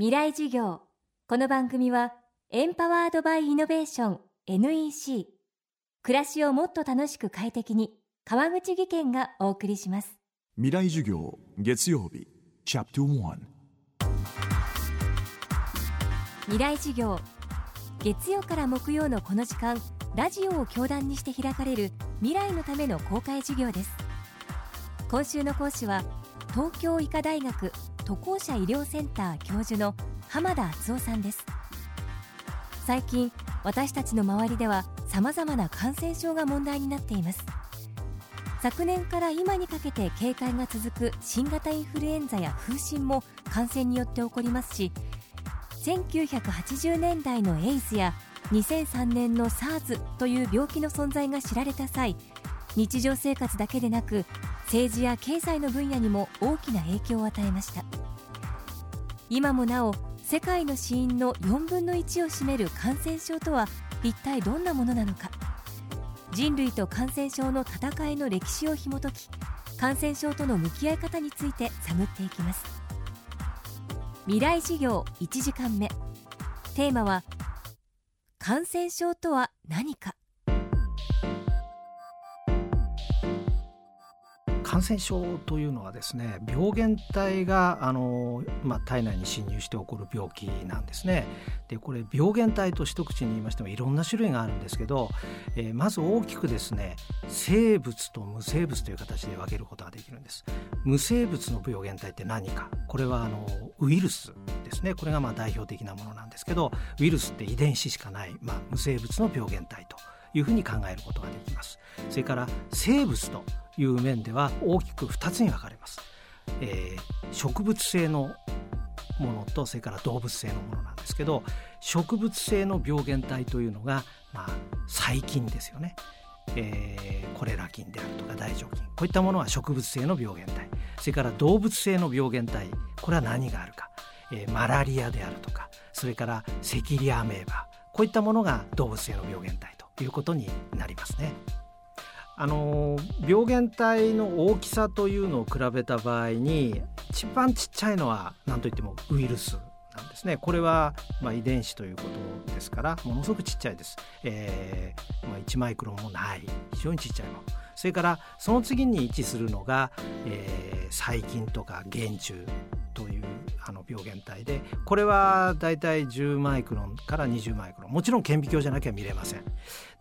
未来授業。この番組はエンパワードバイイノベーション NEC 暮らしをもっと楽しく快適に川口義賢がお送りします。未来授業月曜日チャプト1未来授業。月曜から木曜のこの時間ラジオを教壇にして開かれる未来のための公開授業です。今週の講師は東京医科大学渡航者医療センター教授の浜田敦夫さんです。最近私たちの周りでは様々な感染症が問題になっています。昨年から今にかけて警戒が続く新型インフルエンザや風疹も感染によって起こりますし1980年代のエイズや2003年の SARS という病気の存在が知られた際日常生活だけでなく政治や経済の分野にも大きな影響を与えました。今もなお世界の死因の4分の1を占める感染症とは一体どんなものなのか。人類と感染症の戦いの歴史を紐解き感染症との向き合い方について探っていきます。未来事業1時間目。テーマは感染症とは何か。感染症というのはですね病原体があの、まあ、体内に侵入して起こる病気なんですね。でこれ病原体と一口に言いましてもいろんな種類があるんですけど、えー、まず大きくですね生物と無生物という形で分けることができるんです。無生物の病原体って何かこれはあのウイルスですねこれがまあ代表的なものなんですけどウイルスって遺伝子しかない、まあ、無生物の病原体というふうに考えることができます。それから生物という面では大きく2つに分かれます。えー、植物性のものとそれから動物性のものなんですけど植物性の病原体というのが、まあ、細菌ですよね、えー、コレラ菌であるとか大腸菌。こういったものは植物性の病原体。それから動物性の病原体。これは何があるか、えー、マラリアであるとか。それからセキリアメーバー。こういったものが動物性の病原体ということになりますね。あの病原体の大きさというのを比べた場合に一番ちっちゃいのは何といってもウイルスなんですね。これはまあ遺伝子ということですからものすごくちっちゃいです、えーまあ、1マイクロンもない。非常にちっちゃいもの。それからその次に位置するのが、えー、細菌とか原虫というあの病原体でこれはだいたい10マイクロンから20マイクロン。もちろん顕微鏡じゃなきゃ見れません。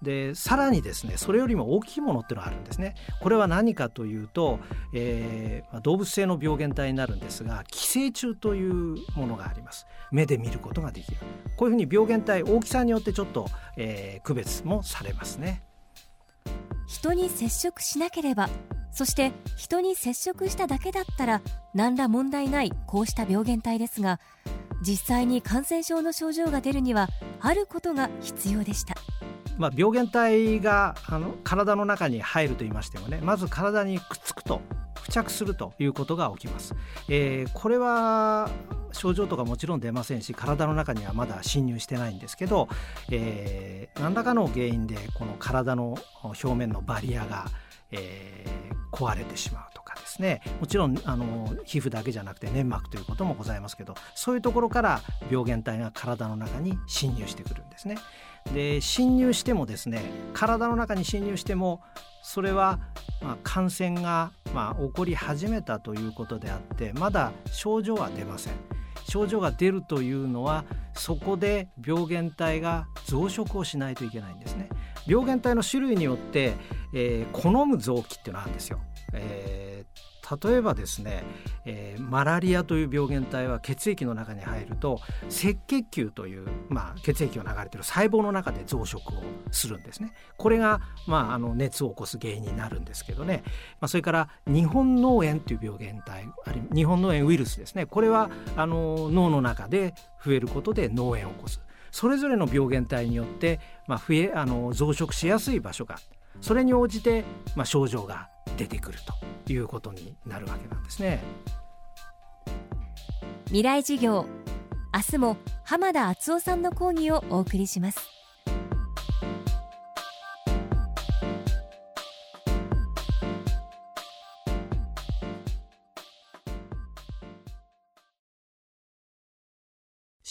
でさらにですねそれよりも大きいものっていうのがあるんですね。これは何かというと、えー、動物性の病原体になるんですが寄生虫というものがあります。目で見ることができる。こういうふうに病原体大きさによってちょっと、えー、区別もされますね。人に接触しなければそして人に接触しただけだったら何ら問題ないこうした病原体ですが実際に感染症の症状が出るにはあることが必要でした。まあ、病原体があの体の中に入ると言いましてもねまず体にくっつくと付着するということが起きます、えー、これは症状とかもちろん出ませんし体の中にはまだ侵入してないんですけど、えー、何らかの原因でこの体の表面のバリアが、えー、壊れてしまうとかですねもちろんあの皮膚だけじゃなくて粘膜ということもございますけどそういうところから病原体が体の中に侵入してくるんですね。で侵入してもですね体の中に侵入してもそれはま感染がま起こり始めたということであってまだ症状は出ません。症状が出るというのはそこで病原体が増殖をしないといけないんですね。病原体の種類によって、えー、好む臓器っていうのがあるんですよ。えー例えばですね、えー、マラリアという病原体は血液の中に入ると赤血球という、まあ、血液を流れてる細胞の中で増殖をするんですね。これが、まあ、あの熱を起こす原因になるんですけどね、まあ、それから日本脳炎という病原体ある日本脳炎ウイルスですねこれはあの脳の中で増えることで脳炎を起こす。それぞれの病原体によって、まあ、増えあの増殖しやすい場所がそれに応じて、まあ、症状が出てくるということになるわけなんですね。未来事業明日も浜田敦夫さんの講義をお送りします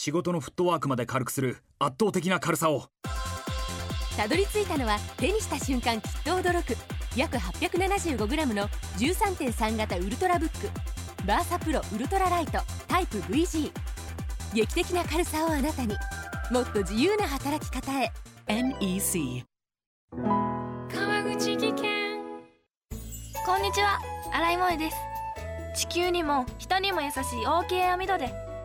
仕事のフットワークまで軽くする圧倒的な軽さを。たどり着いたのは手にした瞬間きっと驚く。約 875g の13.3型ウルトラブック。バーサプロウルトラライトタイプ VG 劇的な軽さをあなたに。もっと自由な働き方へ。NEC 川口技研。こんにちは。新井萌です。地球にも人にも優しい OK 網戸で